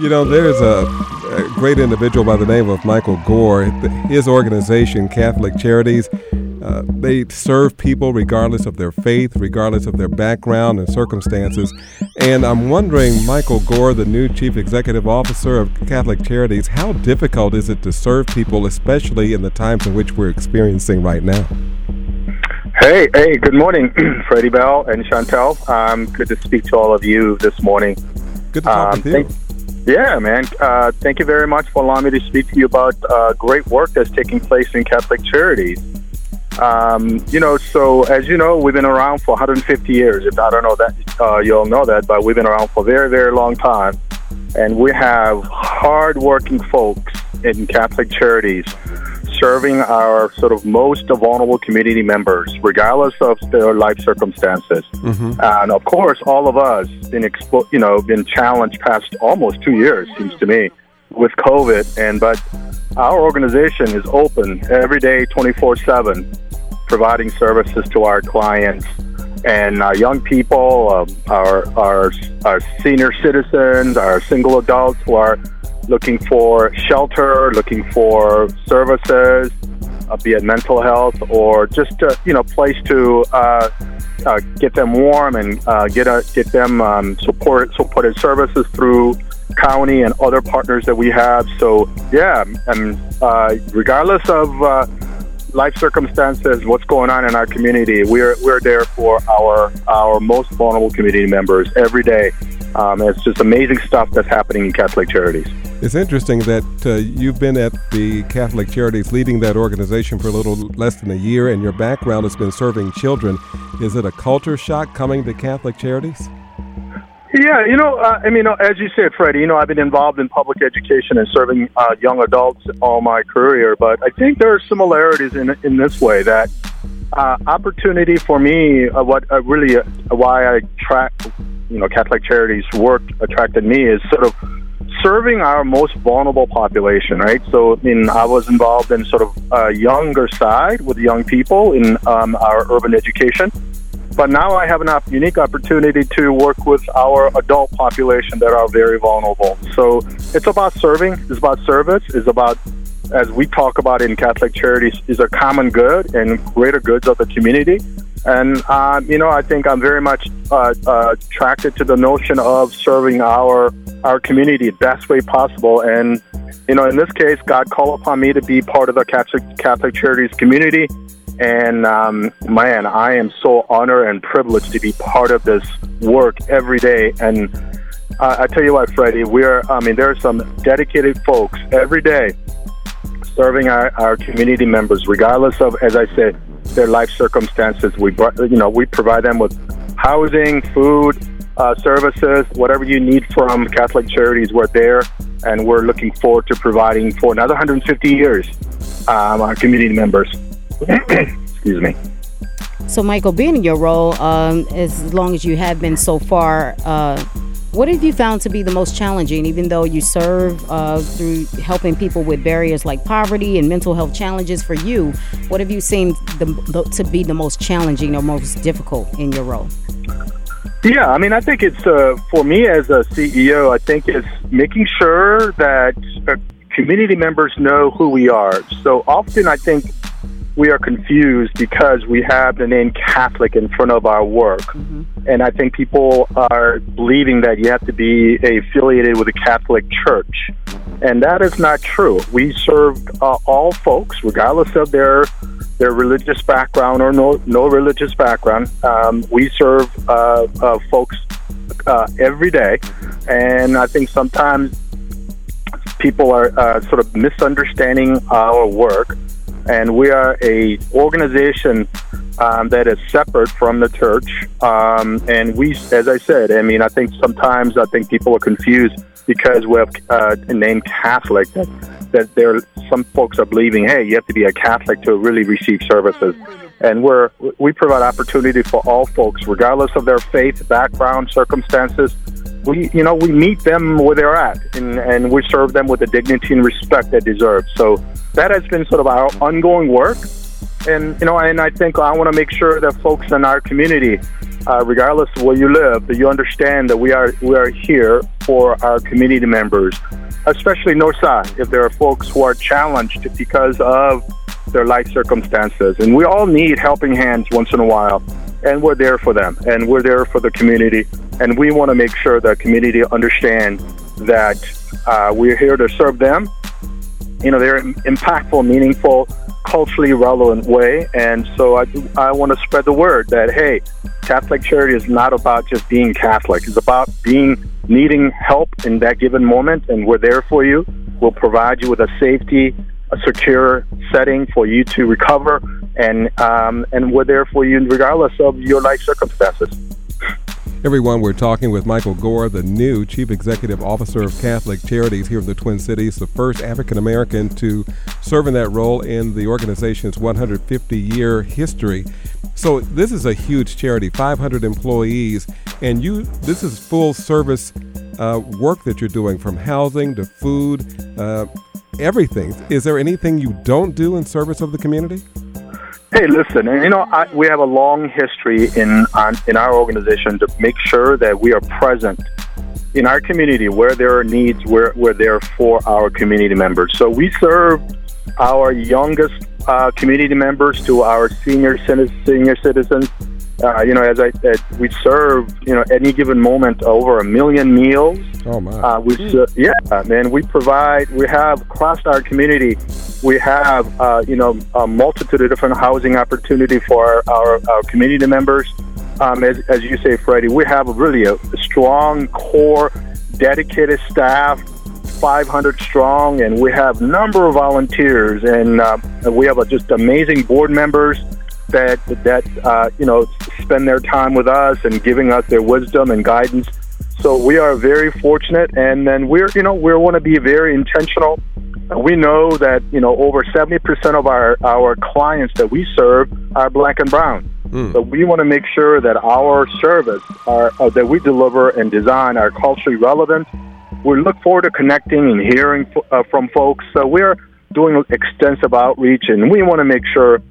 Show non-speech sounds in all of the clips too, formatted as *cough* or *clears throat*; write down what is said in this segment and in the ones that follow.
You know, there's a, a, great individual by the name of Michael Goar. His organization, Catholic Charities, uh, they serve people regardless of their faith, regardless of their background and circumstances. And I'm wondering, Michael Goar, the new Chief Executive Officer of Catholic Charities, how difficult is it to serve people, especially in the times in which we're experiencing right now? Hey, hey, good morning, *clears throat* Freddie Bell and Chantel. Um, good to speak to all of you this morning. Good to talk um, with you. Thank, yeah, man. Uh, thank you very much for allowing me to speak to you about uh, great work that's taking place in Catholic Charities. Um, you know, so as you know, we've been around for 150 years. If I don't know that, uh, you all know that, but we've been around for a very, very long time. And we have hardworking folks in Catholic Charities serving our sort of most vulnerable community members, regardless of their life circumstances. Mm-hmm. And of course, all of us been expo- you know been challenged past almost two years, seems to me, with COVID. And but our organization is open every day, twenty four seven, providing services to our clients and our young people, uh, our our our senior citizens, our single adults who are looking for shelter, looking for services, uh, be it mental health or just a, you know place to uh, uh, get them warm and uh, get a, get them um, support supported services through county and other partners that we have. So yeah, and uh, regardless of uh, life circumstances, what's going on in our community, we're we're there for our our most vulnerable community members every day. Um, it's just amazing stuff that's happening in Catholic Charities. It's interesting that uh, you've been at the Catholic Charities leading that organization for a little less than a year, and your background has been serving children. Is it a culture shock coming to Catholic Charities? Yeah, you know, uh, I mean, as you said, Freddie, you know, I've been involved in public education and serving uh, young adults all my career, but I think there are similarities in in this way that uh, opportunity for me, uh, what uh, really uh, why I track, you know, Catholic Charities work attracted me is sort of serving our most vulnerable population, right? So, I mean, I was involved in sort of a younger side with young people in um, our urban education. But now I have an unique opportunity to work with our adult population that are very vulnerable. So it's about serving, it's about service, it's about, as we talk about in Catholic Charities, is a common good and greater goods of the community. And, uh, you know, I think I'm very much uh, uh, attracted to the notion of serving our our community the best way possible. And, you know, in this case, God called upon me to be part of the Catholic, Catholic Charities community. And um, man, I am so honored and privileged to be part of this work every day. And uh, I tell you what, Freddie, we're, I mean, there are some dedicated folks every day serving our, our community members, regardless of, as I said, their life circumstances. We, you know, we provide them with housing, food, uh, services, whatever you need from Catholic Charities, we're there, and we're looking forward to providing for another 150 years um, our community members. *clears throat* Excuse me. So, Michael, being in your role, um, as long as you have been so far, uh, what have you found to be the most challenging, even though you serve uh, through helping people with barriers like poverty and mental health challenges for you? What have you seen the, the, to be the most challenging or most difficult in your role? Yeah, I mean, I think it's uh, for me as a CEO. I think it's making sure that uh, community members know who we are. So often, I think we are confused because we have the name Catholic in front of our work, mm-hmm. and I think people are believing that you have to be affiliated with a Catholic church, and that is not true. We serve uh, all folks, regardless of their their religious background or no, no religious background. Um, we serve uh, uh, folks uh, every day, and I think sometimes people are uh, sort of misunderstanding our work. And we are a organization um, that is separate from the church. Um, and we, as I said, I mean, I think sometimes I think people are confused because we have uh, a name Catholic that that there some folks are believing, hey, you have to be a Catholic to really receive services. And we're we provide opportunity for all folks, regardless of their faith, background, circumstances. We you know we meet them where they're at, and, and we serve them with the dignity and respect they deserve. So that has been sort of our ongoing work. And you know, and I think I want to make sure that folks in our community uh, regardless of where you live, that you understand that we are we are here for our community members, especially Northside. If there are folks who are challenged because of their life circumstances, and we all need helping hands once in a while, and we're there for them, and we're there for the community, and we want to make sure the community understand that uh, we're here to serve them. You know, they're impactful, meaningful culturally relevant way. And so I, I want to spread the word that, hey, Catholic Charity is not about just being Catholic. It's about being needing help in that given moment, and we're there for you. We'll provide you with a safety, a secure setting for you to recover, and um, and we're there for you regardless of your life circumstances. Everyone, we're talking with Michael Goar, the new Chief Executive Officer of Catholic Charities here in the Twin Cities, the first African American to serve in that role in the organization's 150 year history. So, this is a huge charity, 500 employees, and you this is full service uh, work that you're doing from housing to food, uh, everything. Is there anything you don't do in service of the community? Hey, listen, you know, I, we have a long history in on, in our organization to make sure that we are present in our community where there are needs. We're, we're there for our community members. So we serve our youngest uh, community members to our senior senior citizens uh, you know, as I said, we serve, you know, any given moment over a million meals. Oh my! Uh, we, uh, yeah, man, we provide. We have across our community, we have, uh, you know, a multitude of different housing opportunity for our, our community members. Um, as, as you say, Freddie, we have really a, a strong core, dedicated staff 500 strong, and we have number of volunteers, and uh, we have a, just amazing board members that that uh, you know spend their time with us and giving us their wisdom and guidance. So we are very fortunate, and then we're you know we want to be very intentional. We know that you know over seventy percent of our our clients that we serve are black and brown. Mm. So we want to make sure that our service our, uh, that we deliver and design are culturally relevant. We look forward to connecting and hearing f- uh, from folks. So we're doing extensive outreach, and we want to make sure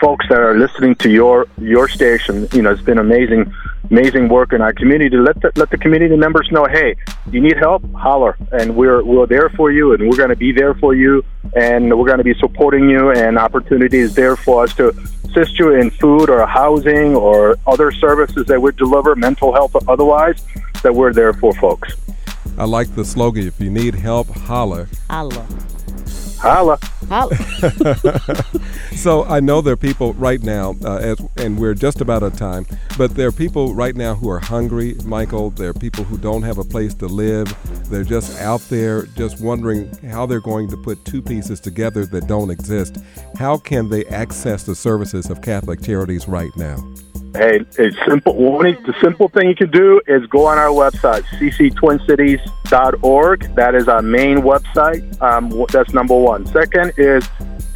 folks that are listening to your your station. You know, it's been amazing, amazing work in our community. Let the, let the community members know, hey, you need help, holler, and we're we're there for you, and we're going to be there for you, and we're going to be supporting you, and opportunities there for us to assist you in food or housing or other services that we deliver, mental health or otherwise, that we're there for folks. I like the slogan: "If you need help, holler." Holler. Holla. Holla. *laughs* so I know there are people right now, uh, as, and we're just about out of time, but there are people right now who are hungry, Michael. There are people who don't have a place to live. They're just out there just wondering how they're going to put two pieces together that don't exist. How can they access the services of Catholic Charities right now? Hey, it's simple. One, the simple thing you can do is go on our website, cctwincities.org. That is our main website. Um, that's number one. Second is,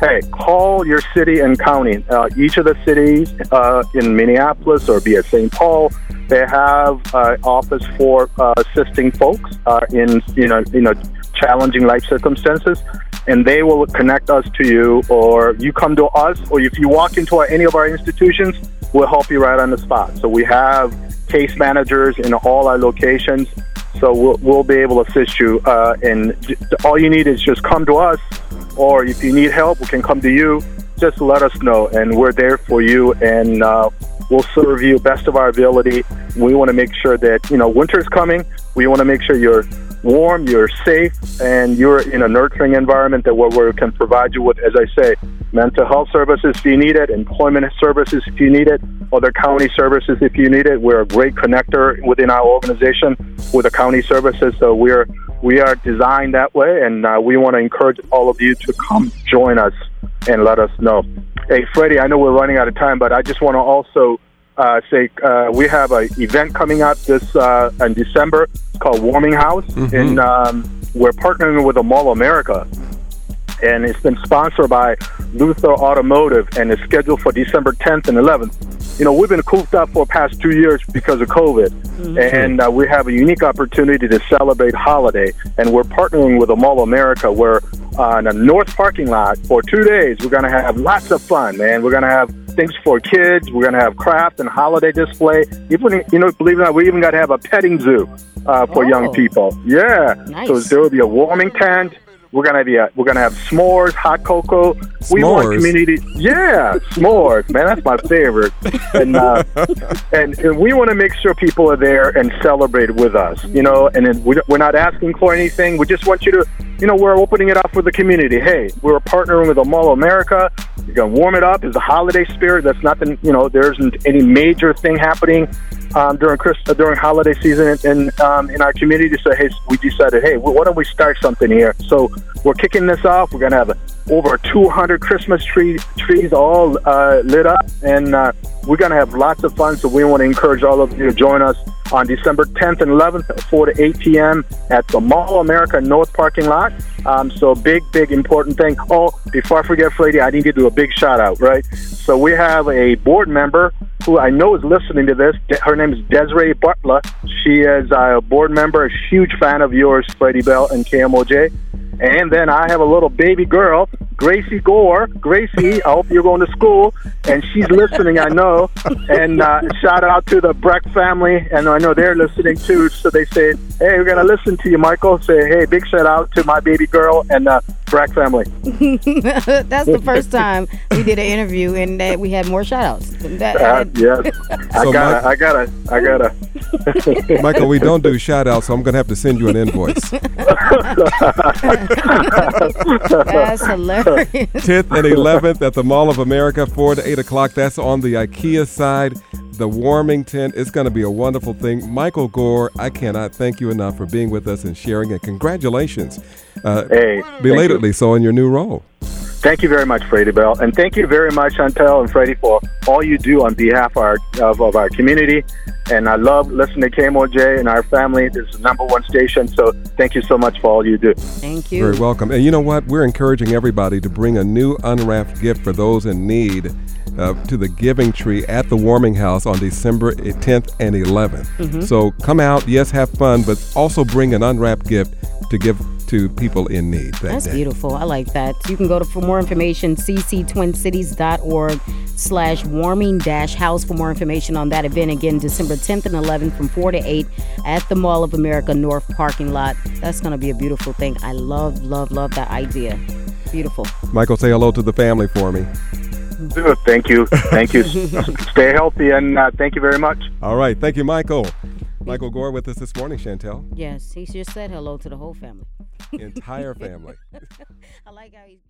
hey, call your city and county. Uh, each of the cities uh, in Minneapolis or be it St. Paul, they have uh, office for uh, assisting folks uh, in you know you know challenging life circumstances and they will connect us to you or you come to us or if you walk into our, any of our institutions we'll help you right on the spot. So we have case managers in all our locations. So we'll, we'll be able to assist you uh, and all you need is just come to us or if you need help we can come to you. Just let us know and we're there for you and uh, we'll serve you best of our ability. We want to make sure that you know winter's coming. We want to make sure you're warm, you're safe, and you're in a nurturing environment that where we can provide you with, as I say, mental health services if you need it, employment services if you need it, other county services if you need it. We're a great connector within our organization with the county services, so we're we are designed that way, and uh, we want to encourage all of you to come join us and let us know. Hey, Freddie, I know we're running out of time, but I just want to also uh, say uh, we have an event coming up this uh, in December called Warming House, mm-hmm. and um, we're partnering with the Mall of America, and it's been sponsored by Luther Automotive, and it's scheduled for December 10th and 11th. You know, we've been cooped up for the past two years because of COVID, mm-hmm. and uh, we have a unique opportunity to celebrate holiday, and we're partnering with the Mall America, where on a north parking lot for two days we're going to have lots of fun, man. We're going to have things for kids. We're going to have craft and holiday display. Even you know, believe it or not, we even got to have a petting zoo uh, for Oh. young people. Yeah. Nice. So there will be a warming tent. We're gonna be a, we're gonna have s'mores, hot cocoa. We want community. Yeah, s'mores, man. That's my favorite. And uh, *laughs* and, and we want to make sure people are there and celebrate with us. You know, and then we, we're not asking for anything. We just want you to, you know, we're opening it up for the community. Hey, we're partnering with Mall of America. You're gonna warm it up. It's a holiday spirit. That's nothing. You know, there isn't any major thing happening um, during Chris, uh, during holiday season in um, in our community. So hey, we decided, hey, why don't we start something here? So we're kicking this off. We're gonna have over 200 Christmas tree, trees all uh, lit up, and uh, we're gonna have lots of fun. So we want to encourage all of you to join us on December 10th and 11th, 4 to 8 p.m. at the Mall America North parking lot. Um, so big, big, important thing. Oh, before I forget, Freddie, I need to do a big shout out, right? So we have a board member who I know is listening to this. Her name is Desiree Butler. She is a board member, a huge fan of yours, Freddie Bell and KMOJ. And then I have a little baby girl, Gracie Goar. Gracie, I hope you're going to school, and she's listening, I know. And uh, shout out to the Breck family, and I know they're listening too. So they say, hey, we're going to listen to you, Michael. Say, hey, big shout out to my baby girl and uh, Breck family. *laughs* That's the first time we did an interview and that we had more shout outs. That, Uh, yes, *laughs* I So got to Mike- I got to I got to *laughs* Michael, we don't do shout outs, so I'm going to have to send you an invoice. that's hilarious. 10th and 11th at the Mall of America, 4 to 8 o'clock. That's on the IKEA side. The warming tent. It's going to be a wonderful thing. Michael Goar, I cannot thank you enough for being with us and sharing, and congratulations. Uh, Hey, belatedly so in your new role. Thank you very much, Freddie Bell, and thank you very much, Chantel and Freddie, for all you do on behalf of our of, of our community. And I love listening to KMOJ and our family. This is the number one station, so thank you so much for all you do. Thank you. Very welcome. And you know what? We're encouraging everybody to bring a new unwrapped gift for those in need uh, to the Giving Tree at the Warming House on December 10th and 11th. Mm-hmm. So come out, yes, have fun, but also bring an unwrapped gift to give to people in need that That's day. beautiful. I like that. You can go to for more information, cctwincities.org slash warming dash house for more information on that event. Again, December 10th and 11th from 4 to 8 at the Mall of America North parking lot. That's going to be a beautiful thing. I love, love, love that idea. Beautiful. Michael, say hello to the family for me. Thank you, thank you. *laughs* Stay healthy, and uh, thank you very much. All right. Thank you, Michael. Michael Goar with us this morning, Chantel. Yes, he just said hello to the whole family. Entire family. *laughs* I like how he's.